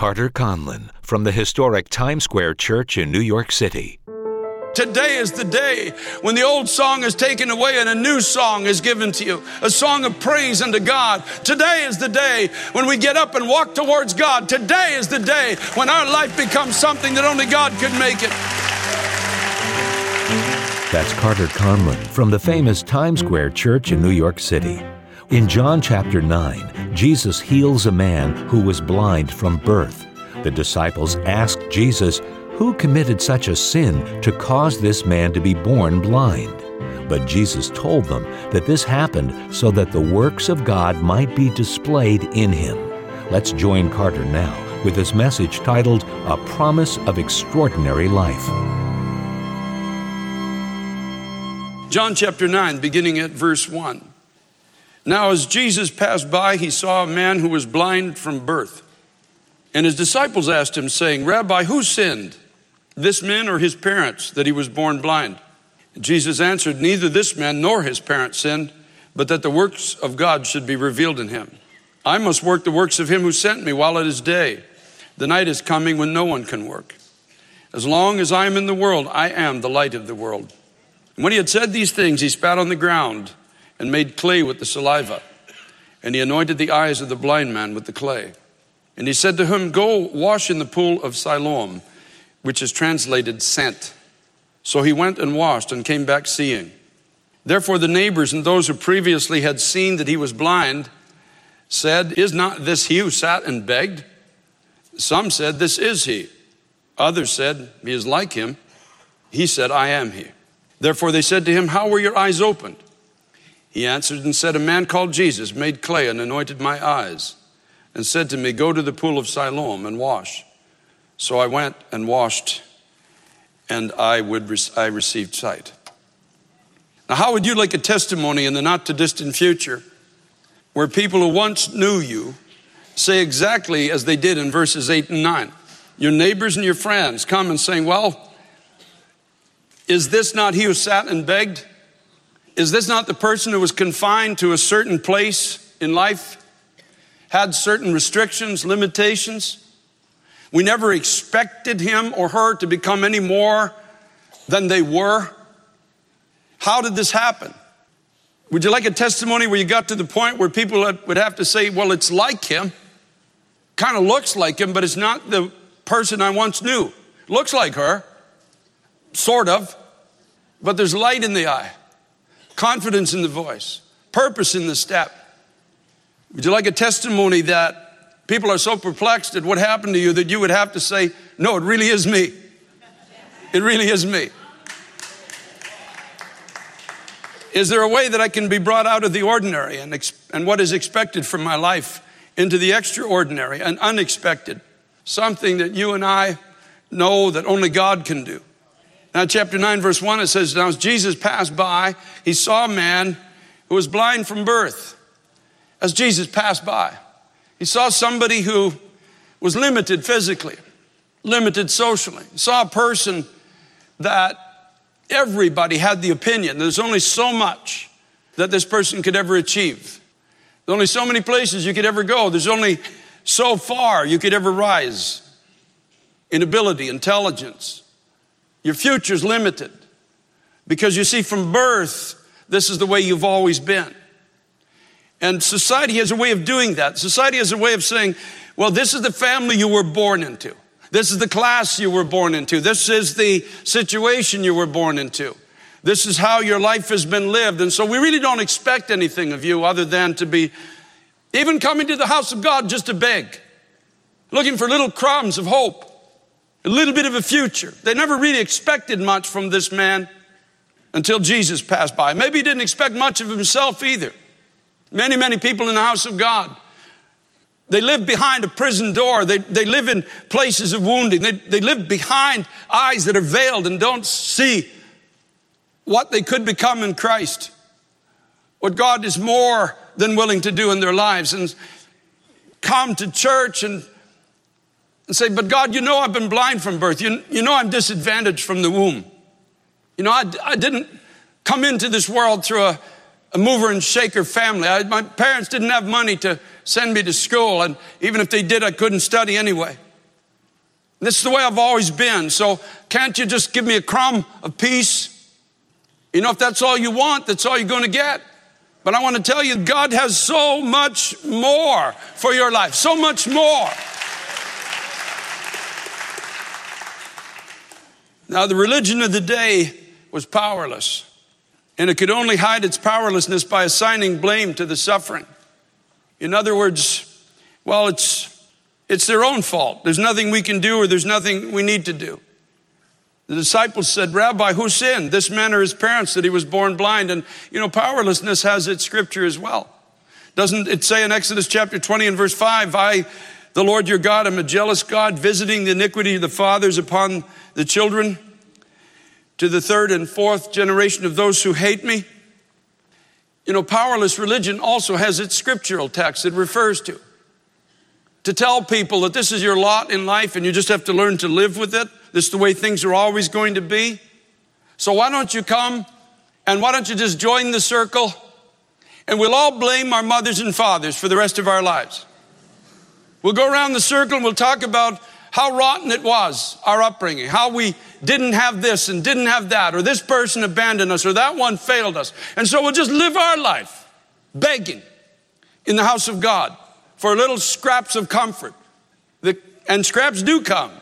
Carter Conlon from the historic Times Square Church in New York City. Today is the day when the old song is taken away and a new song is given to you, a song of praise unto God. Today is the day when we get up and walk towards God. Today is the day when our life becomes something that only God could make it. That's Carter Conlon from the famous Times Square Church in New York City. In John chapter 9, Jesus heals a man who was blind from birth. The disciples asked Jesus, Who committed such a sin to cause this man to be born blind? But Jesus told them that this happened so that the works of God might be displayed in him. Let's join Carter now with this message titled A Promise of Extraordinary Life. John chapter 9, beginning at verse 1. Now, as Jesus passed by, he saw a man who was blind from birth. And his disciples asked him, saying, Rabbi, who sinned, this man or his parents, that he was born blind? And Jesus answered, Neither this man nor his parents sinned, but that the works of God should be revealed in him. I must work the works of him who sent me while it is day. The night is coming when no one can work. As long as I am in the world, I am the light of the world. And when he had said these things, he spat on the ground and made clay with the saliva. And he anointed the eyes of the blind man with the clay. And he said to him, Go wash in the pool of Siloam, which is translated sent. So he went and washed and came back seeing. Therefore, the neighbors and those who previously had seen that he was blind said, Is not this he who sat and begged? Some said, This is he. Others said, He is like him. He said, I am he. Therefore, they said to him, How were your eyes opened? He answered and said, A man called Jesus made clay and anointed my eyes, and said to me, Go to the pool of Siloam and wash. So I went and washed, and I, would, I received sight. Now, how would you like a testimony in the not too distant future where people who once knew you say exactly as they did in verses 8 and 9? Your neighbors and your friends come and saying, Well, is this not he who sat and begged? Is this not the person who was confined to a certain place in life, had certain restrictions, limitations? We never expected him or her to become any more than they were. How did this happen? Would you like a testimony where you got to the point where people would have to say, well, it's like him, kind of looks like him, but it's not the person I once knew. Looks like her, sort of, but there's light in the eye confidence in the voice, purpose in the step. Would you like a testimony that people are so perplexed at what happened to you that you would have to say, No, it really is me? It really is me. Is there a way that I can be brought out of the ordinary and, ex- and what is expected from my life into the extraordinary and unexpected? Something that you and I know that only God can do. Now, chapter 9, verse 1, it says, Now as Jesus passed by, he saw a man who was blind from birth. As Jesus passed by, he saw somebody who was limited physically, limited socially. He saw a person that everybody had the opinion there's only so much that this person could ever achieve. There's only so many places you could ever go. There's only so far you could ever rise in ability, intelligence, your future's limited because you see, from birth, this is the way you've always been. And society has a way of doing that. Society has a way of saying, well, this is the family you were born into. This is the class you were born into. This is the situation you were born into. This is how your life has been lived. And so we really don't expect anything of you other than to be even coming to the house of God just to beg, looking for little crumbs of hope a little bit of a future. They never really expected much from this man until Jesus passed by. Maybe he didn't expect much of himself either. Many, many people in the house of God. They live behind a prison door. They, they live in places of wounding. They, they live behind eyes that are veiled and don't see what they could become in Christ. What God is more than willing to do in their lives. And come to church and and say, But God, you know I've been blind from birth. You, you know I'm disadvantaged from the womb. You know, I, I didn't come into this world through a, a mover and shaker family. I, my parents didn't have money to send me to school, and even if they did, I couldn't study anyway. This is the way I've always been. So can't you just give me a crumb of peace? You know, if that's all you want, that's all you're going to get. But I want to tell you, God has so much more for your life, so much more. Now, the religion of the day was powerless, and it could only hide its powerlessness by assigning blame to the suffering. In other words, well, it's, it's their own fault. There's nothing we can do, or there's nothing we need to do. The disciples said, Rabbi, who sinned? This man or his parents that he was born blind? And, you know, powerlessness has its scripture as well. Doesn't it say in Exodus chapter 20 and verse 5, I, the Lord your God, I'm a jealous God, visiting the iniquity of the fathers upon the children to the third and fourth generation of those who hate me? You know, powerless religion also has its scriptural text it refers to. To tell people that this is your lot in life and you just have to learn to live with it. This is the way things are always going to be. So why don't you come and why don't you just join the circle and we'll all blame our mothers and fathers for the rest of our lives. We'll go around the circle and we'll talk about how rotten it was, our upbringing, how we didn't have this and didn't have that, or this person abandoned us, or that one failed us. And so we'll just live our life begging in the house of God for little scraps of comfort. And scraps do come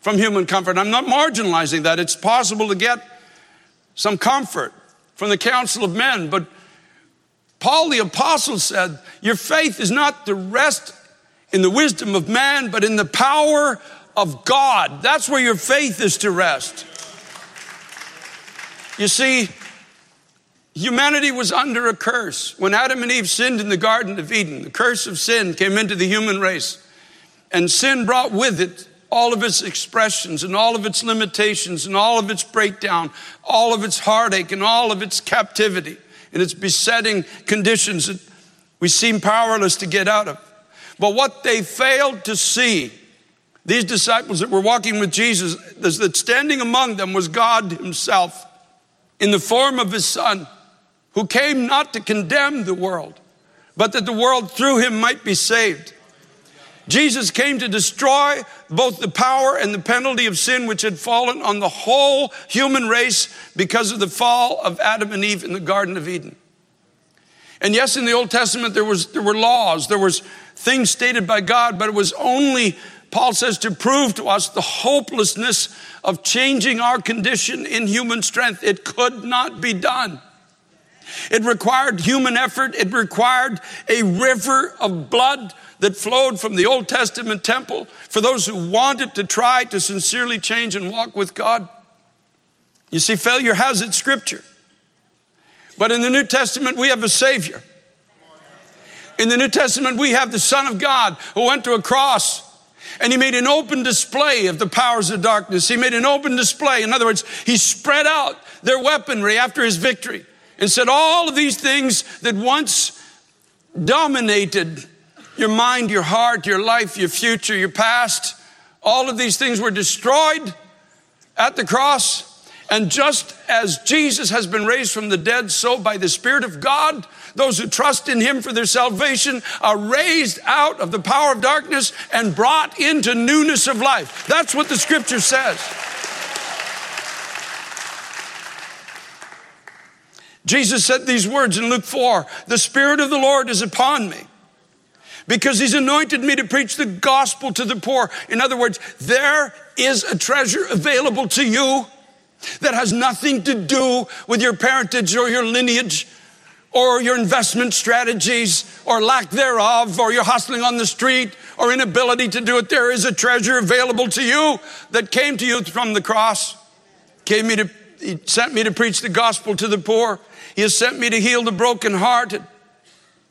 from human comfort. I'm not marginalizing that. It's possible to get some comfort from the counsel of men. But Paul the apostle said, Your faith is not to rest in the wisdom of man, but in the power of God. That's where your faith is to rest. You see, humanity was under a curse. When Adam and Eve sinned in the Garden of Eden, the curse of sin came into the human race. And sin brought with it all of its expressions and all of its limitations and all of its breakdown, all of its heartache and all of its captivity and its besetting conditions that we seem powerless to get out of. But what they failed to see, these disciples that were walking with Jesus, is that standing among them was God Himself in the form of His Son, who came not to condemn the world, but that the world through Him might be saved. Jesus came to destroy both the power and the penalty of sin which had fallen on the whole human race because of the fall of Adam and Eve in the Garden of Eden. And yes, in the Old Testament there was there were laws, there was things stated by God, but it was only Paul says to prove to us the hopelessness of changing our condition in human strength. It could not be done. It required human effort. It required a river of blood that flowed from the Old Testament temple for those who wanted to try to sincerely change and walk with God. You see, failure has its scripture. But in the New Testament, we have a Savior. In the New Testament, we have the Son of God who went to a cross and he made an open display of the powers of darkness. He made an open display. In other words, he spread out their weaponry after his victory and said, All of these things that once dominated your mind, your heart, your life, your future, your past. All of these things were destroyed at the cross. And just as Jesus has been raised from the dead, so by the Spirit of God, those who trust in Him for their salvation are raised out of the power of darkness and brought into newness of life. That's what the scripture says. Jesus said these words in Luke 4 The Spirit of the Lord is upon me because he's anointed me to preach the gospel to the poor. In other words, there is a treasure available to you that has nothing to do with your parentage or your lineage or your investment strategies or lack thereof or your hustling on the street or inability to do it. There is a treasure available to you that came to you from the cross. Came me to, he sent me to preach the gospel to the poor. He has sent me to heal the brokenhearted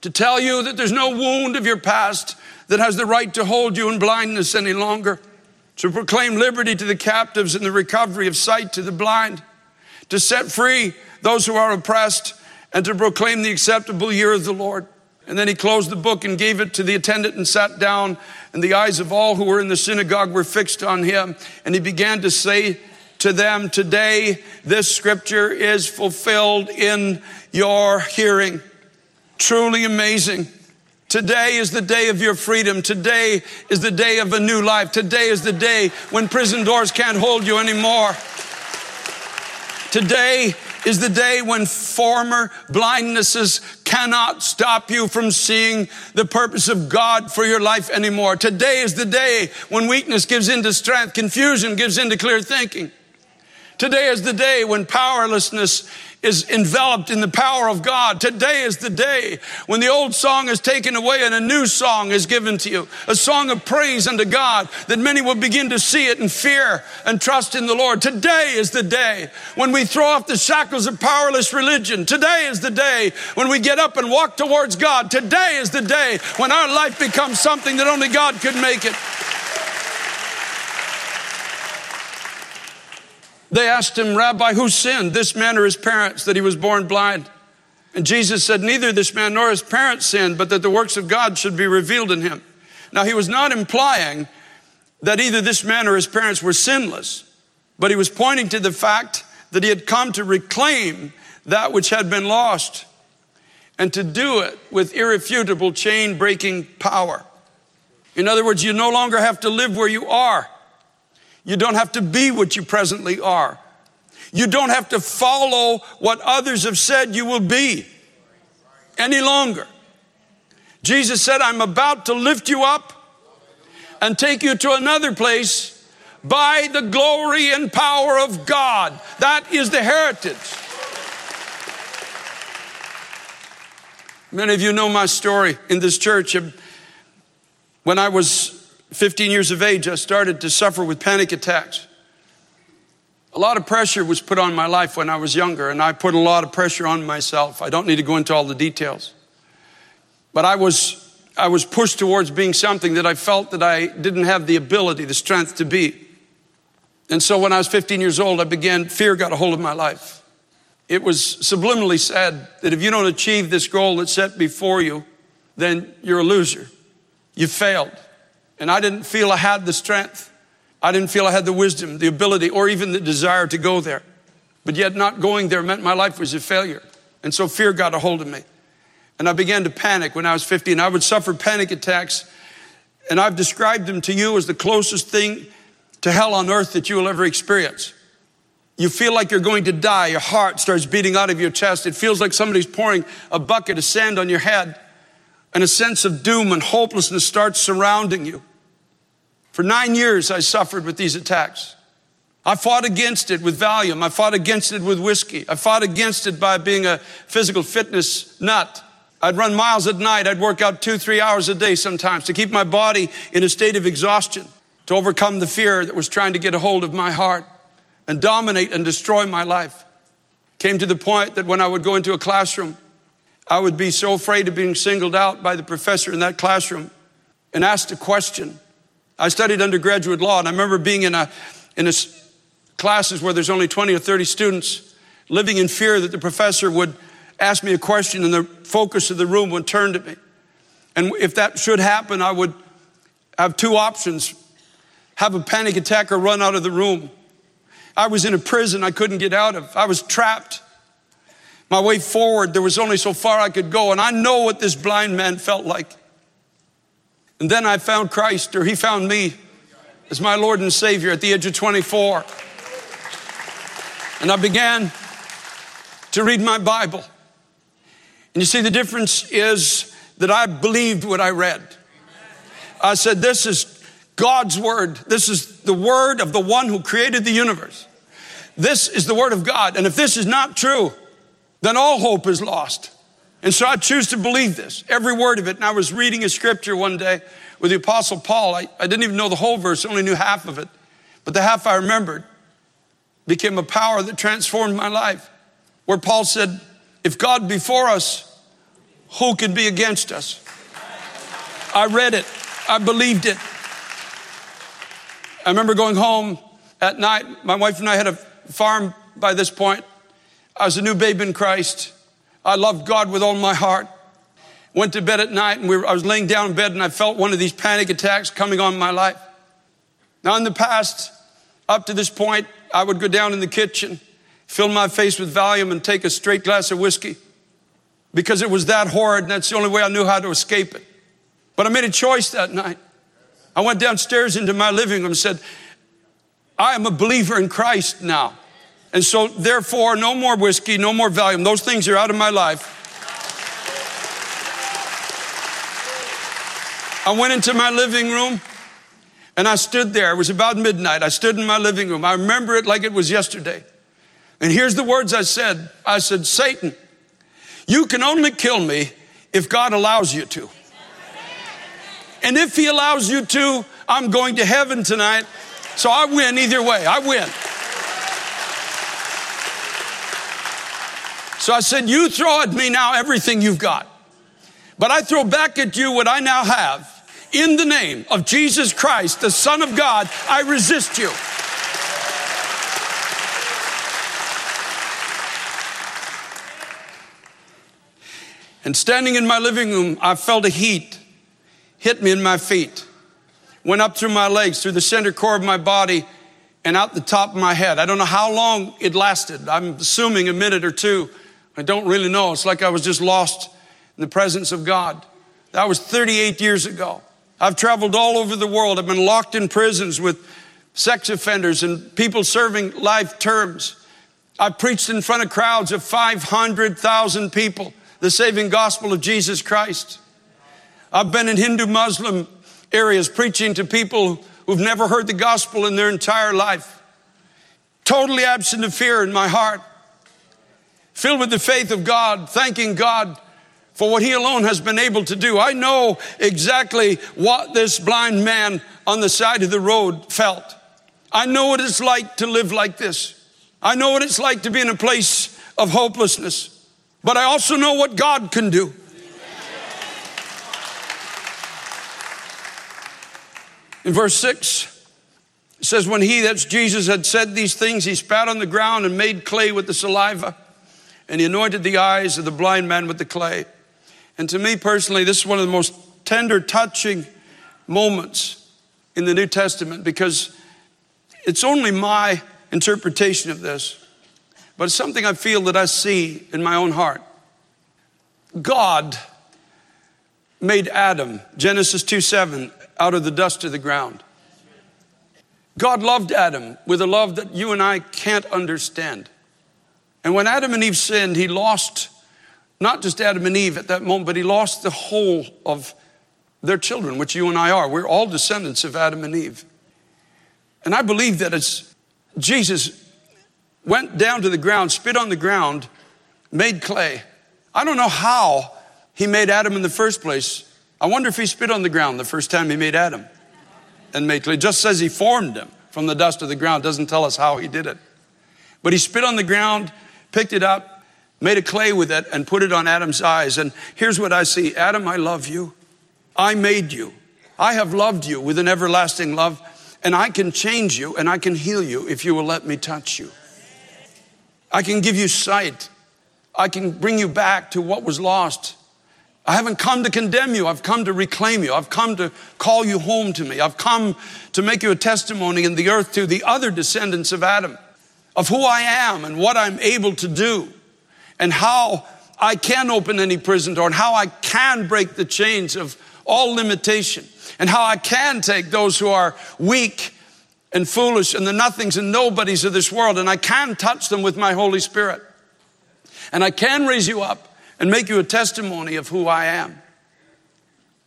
to tell you that there's no wound of your past that has the right to hold you in blindness any longer, to proclaim liberty to the captives and the recovery of sight to the blind, to set free those who are oppressed, and to proclaim the acceptable year of the Lord. And then he closed the book and gave it to the attendant and sat down, and the eyes of all who were in the synagogue were fixed on him. And he began to say to them, Today, this scripture is fulfilled in your hearing. Truly amazing Today is the day of your freedom. Today is the day of a new life. Today is the day when prison doors can't hold you anymore. Today is the day when former blindnesses cannot stop you from seeing the purpose of God for your life anymore. Today is the day when weakness gives into strength, confusion gives into clear thinking. Today is the day when powerlessness is enveloped in the power of God. Today is the day when the old song is taken away and a new song is given to you. A song of praise unto God that many will begin to see it and fear and trust in the Lord. Today is the day when we throw off the shackles of powerless religion. Today is the day when we get up and walk towards God. Today is the day when our life becomes something that only God could make it. They asked him, Rabbi, who sinned, this man or his parents, that he was born blind? And Jesus said, Neither this man nor his parents sinned, but that the works of God should be revealed in him. Now, he was not implying that either this man or his parents were sinless, but he was pointing to the fact that he had come to reclaim that which had been lost and to do it with irrefutable chain breaking power. In other words, you no longer have to live where you are. You don't have to be what you presently are. You don't have to follow what others have said you will be any longer. Jesus said, I'm about to lift you up and take you to another place by the glory and power of God. That is the heritage. Many of you know my story in this church. When I was 15 years of age, I started to suffer with panic attacks. A lot of pressure was put on my life when I was younger, and I put a lot of pressure on myself. I don't need to go into all the details. But I was, I was pushed towards being something that I felt that I didn't have the ability, the strength to be. And so when I was 15 years old, I began, fear got a hold of my life. It was subliminally said that if you don't achieve this goal that's set before you, then you're a loser. You failed. And I didn't feel I had the strength. I didn't feel I had the wisdom, the ability, or even the desire to go there. But yet, not going there meant my life was a failure. And so fear got a hold of me. And I began to panic when I was 15. I would suffer panic attacks. And I've described them to you as the closest thing to hell on earth that you will ever experience. You feel like you're going to die. Your heart starts beating out of your chest. It feels like somebody's pouring a bucket of sand on your head and a sense of doom and hopelessness starts surrounding you. For nine years, I suffered with these attacks. I fought against it with Valium. I fought against it with whiskey. I fought against it by being a physical fitness nut. I'd run miles at night. I'd work out two, three hours a day sometimes to keep my body in a state of exhaustion, to overcome the fear that was trying to get a hold of my heart and dominate and destroy my life. Came to the point that when I would go into a classroom, I would be so afraid of being singled out by the professor in that classroom and asked a question. I studied undergraduate law, and I remember being in a in a classes where there's only 20 or 30 students, living in fear that the professor would ask me a question and the focus of the room would turn to me. And if that should happen, I would have two options have a panic attack or run out of the room. I was in a prison I couldn't get out of, I was trapped my way forward, there was only so far I could go. And I know what this blind man felt like. And then I found Christ, or he found me as my Lord and Savior at the age of 24. And I began to read my Bible. And you see, the difference is that I believed what I read. I said, This is God's word. This is the word of the one who created the universe. This is the word of God. And if this is not true, then all hope is lost. And so I choose to believe this, every word of it. And I was reading a scripture one day with the Apostle Paul. I, I didn't even know the whole verse, only knew half of it. But the half I remembered became a power that transformed my life. Where Paul said, If God be for us, who can be against us? I read it, I believed it. I remember going home at night. My wife and I had a farm by this point. I was a new babe in Christ. I loved God with all my heart. Went to bed at night and we were, I was laying down in bed and I felt one of these panic attacks coming on my life. Now, in the past, up to this point, I would go down in the kitchen, fill my face with Valium, and take a straight glass of whiskey because it was that horrid and that's the only way I knew how to escape it. But I made a choice that night. I went downstairs into my living room and said, I am a believer in Christ now. And so, therefore, no more whiskey, no more Valium. Those things are out of my life. I went into my living room and I stood there. It was about midnight. I stood in my living room. I remember it like it was yesterday. And here's the words I said I said, Satan, you can only kill me if God allows you to. And if He allows you to, I'm going to heaven tonight. So I win either way. I win. So I said, You throw at me now everything you've got. But I throw back at you what I now have. In the name of Jesus Christ, the Son of God, I resist you. And standing in my living room, I felt a heat hit me in my feet, went up through my legs, through the center core of my body, and out the top of my head. I don't know how long it lasted. I'm assuming a minute or two. I don't really know. It's like I was just lost in the presence of God. That was 38 years ago. I've traveled all over the world. I've been locked in prisons with sex offenders and people serving life terms. I've preached in front of crowds of 500,000 people the saving gospel of Jesus Christ. I've been in Hindu Muslim areas preaching to people who've never heard the gospel in their entire life. Totally absent of fear in my heart. Filled with the faith of God, thanking God for what He alone has been able to do. I know exactly what this blind man on the side of the road felt. I know what it's like to live like this. I know what it's like to be in a place of hopelessness. But I also know what God can do. In verse 6, it says, When he, that's Jesus, had said these things, he spat on the ground and made clay with the saliva, and he anointed the eyes of the blind man with the clay. And to me personally, this is one of the most tender, touching moments in the New Testament because it's only my interpretation of this but it's something I feel that I see in my own heart. God made Adam, Genesis 2 7, out of the dust of the ground. God loved Adam with a love that you and I can't understand. And when Adam and Eve sinned, he lost not just Adam and Eve at that moment, but he lost the whole of their children, which you and I are. We're all descendants of Adam and Eve. And I believe that as Jesus went down to the ground, spit on the ground, made clay. I don't know how he made Adam in the first place. I wonder if he spit on the ground the first time he made Adam and made clay. It just says he formed him from the dust of the ground, doesn't tell us how he did it. But he spit on the ground, picked it up, made a clay with it, and put it on Adam's eyes. And here's what I see Adam, I love you. I made you. I have loved you with an everlasting love, and I can change you and I can heal you if you will let me touch you. I can give you sight. I can bring you back to what was lost. I haven't come to condemn you. I've come to reclaim you. I've come to call you home to me. I've come to make you a testimony in the earth to the other descendants of Adam of who I am and what I'm able to do and how I can open any prison door and how I can break the chains of all limitation and how I can take those who are weak and foolish and the nothings and nobodies of this world, and I can touch them with my Holy Spirit. And I can raise you up and make you a testimony of who I am. And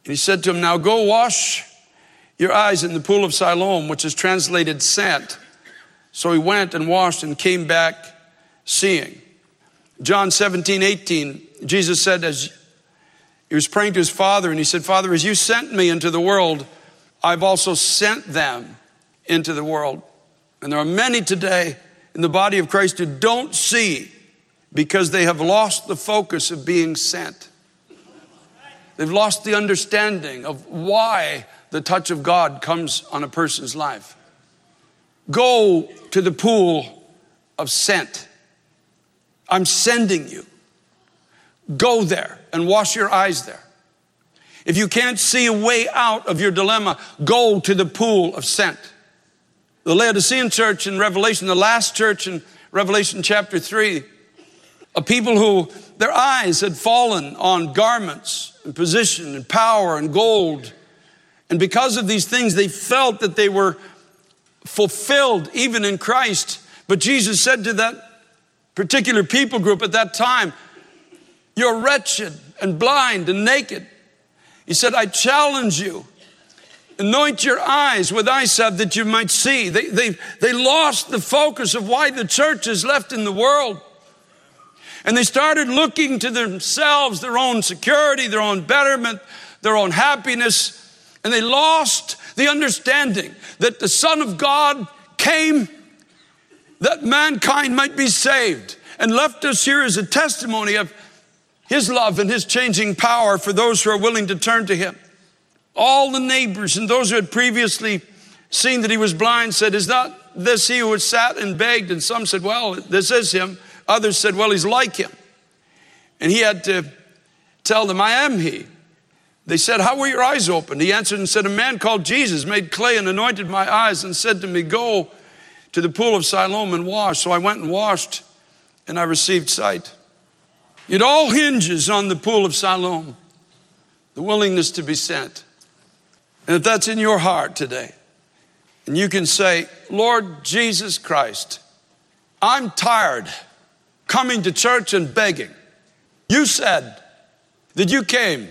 he said to him, Now go wash your eyes in the pool of Siloam, which is translated sent. So he went and washed and came back seeing. John 17, 18, Jesus said, as he was praying to his father, and he said, Father, as you sent me into the world, I've also sent them into the world. And there are many today in the body of Christ who don't see because they have lost the focus of being sent. They've lost the understanding of why the touch of God comes on a person's life. Go to the pool of sent. I'm sending you. Go there and wash your eyes there. If you can't see a way out of your dilemma, go to the pool of sent. The Laodicean church in Revelation, the last church in Revelation chapter 3, A people who their eyes had fallen on garments and position and power and gold. And because of these things, they felt that they were fulfilled even in Christ. But Jesus said to that particular people group at that time, You're wretched and blind and naked. He said, I challenge you. Anoint your eyes with eye salve that you might see. They, they, they lost the focus of why the church is left in the world. And they started looking to themselves, their own security, their own betterment, their own happiness. And they lost the understanding that the Son of God came that mankind might be saved and left us here as a testimony of his love and his changing power for those who are willing to turn to him. All the neighbors and those who had previously seen that he was blind said, Is not this he who had sat and begged? And some said, Well, this is him. Others said, Well, he's like him. And he had to tell them, I am he. They said, How were your eyes opened? He answered and said, A man called Jesus made clay and anointed my eyes and said to me, Go to the pool of Siloam and wash. So I went and washed and I received sight. It all hinges on the pool of Siloam, the willingness to be sent. And if that's in your heart today, and you can say, Lord Jesus Christ, I'm tired coming to church and begging. You said that you came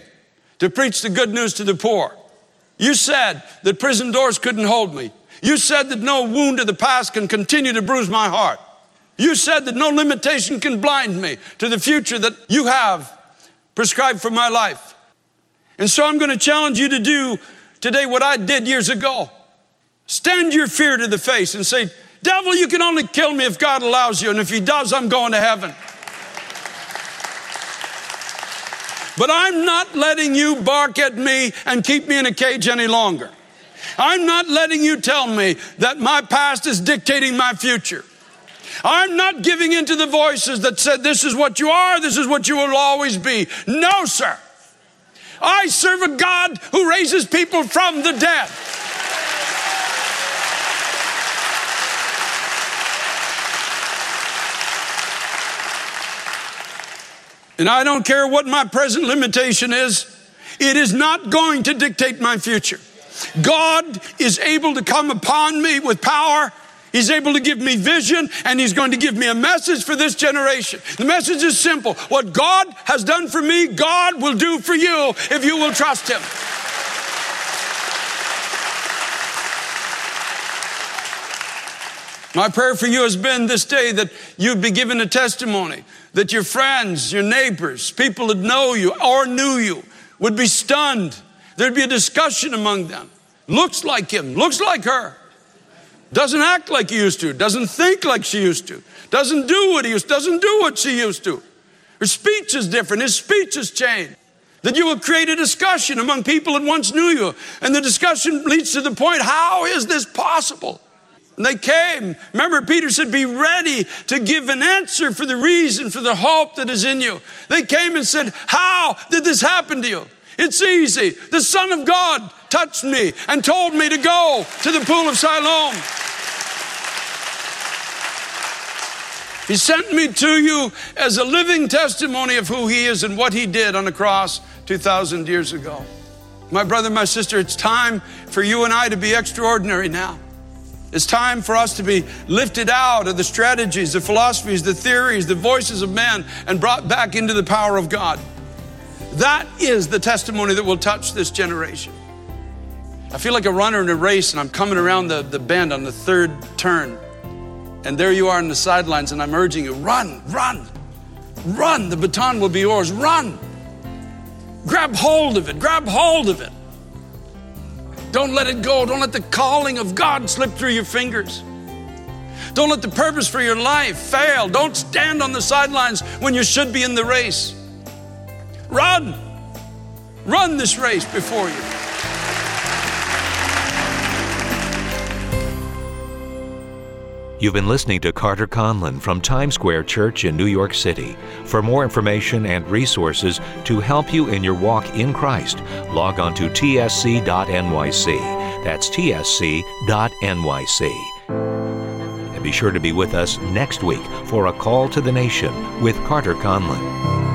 to preach the good news to the poor. You said that prison doors couldn't hold me. You said that no wound of the past can continue to bruise my heart. You said that no limitation can blind me to the future that you have prescribed for my life. And so I'm going to challenge you to do today what I did years ago. Stand your fear to the face and say, Devil, you can only kill me if God allows you, and if He does, I'm going to heaven. But I'm not letting you bark at me and keep me in a cage any longer. I'm not letting you tell me that my past is dictating my future. I'm not giving in to the voices that said, This is what you are, this is what you will always be. No, sir. I serve a God who raises people from the dead. And I don't care what my present limitation is, it is not going to dictate my future. God is able to come upon me with power He's able to give me vision and He's going to give me a message for this generation. The message is simple. What God has done for me, God will do for you if you will trust Him. My prayer for you has been this day that you'd be given a testimony, that your friends, your neighbors, people that know you or knew you would be stunned. There'd be a discussion among them. Looks like him, looks like her. Doesn't act like he used to, doesn't think like she used to, doesn't do what he used, to doesn't do what she used to. Her speech is different, his speech has changed. That you will create a discussion among people that once knew you. And the discussion leads to the point how is this possible? And they came. Remember, Peter said, Be ready to give an answer for the reason, for the hope that is in you. They came and said, How did this happen to you? It's easy. The Son of God touched me and told me to go to the pool of Siloam. He sent me to you as a living testimony of who He is and what He did on the cross 2,000 years ago. My brother, my sister, it's time for you and I to be extraordinary now. It's time for us to be lifted out of the strategies, the philosophies, the theories, the voices of men, and brought back into the power of God. That is the testimony that will touch this generation. I feel like a runner in a race, and I'm coming around the, the bend on the third turn. And there you are on the sidelines, and I'm urging you run, run, run. The baton will be yours. Run. Grab hold of it, grab hold of it. Don't let it go. Don't let the calling of God slip through your fingers. Don't let the purpose for your life fail. Don't stand on the sidelines when you should be in the race. Run. Run this race before you. You've been listening to Carter Conlon from Times Square Church in New York City. For more information and resources to help you in your walk in Christ, log on to tsc.nyc. That's tsc.nyc And Be sure to be with us next week for A Call to the Nation with Carter Conlon.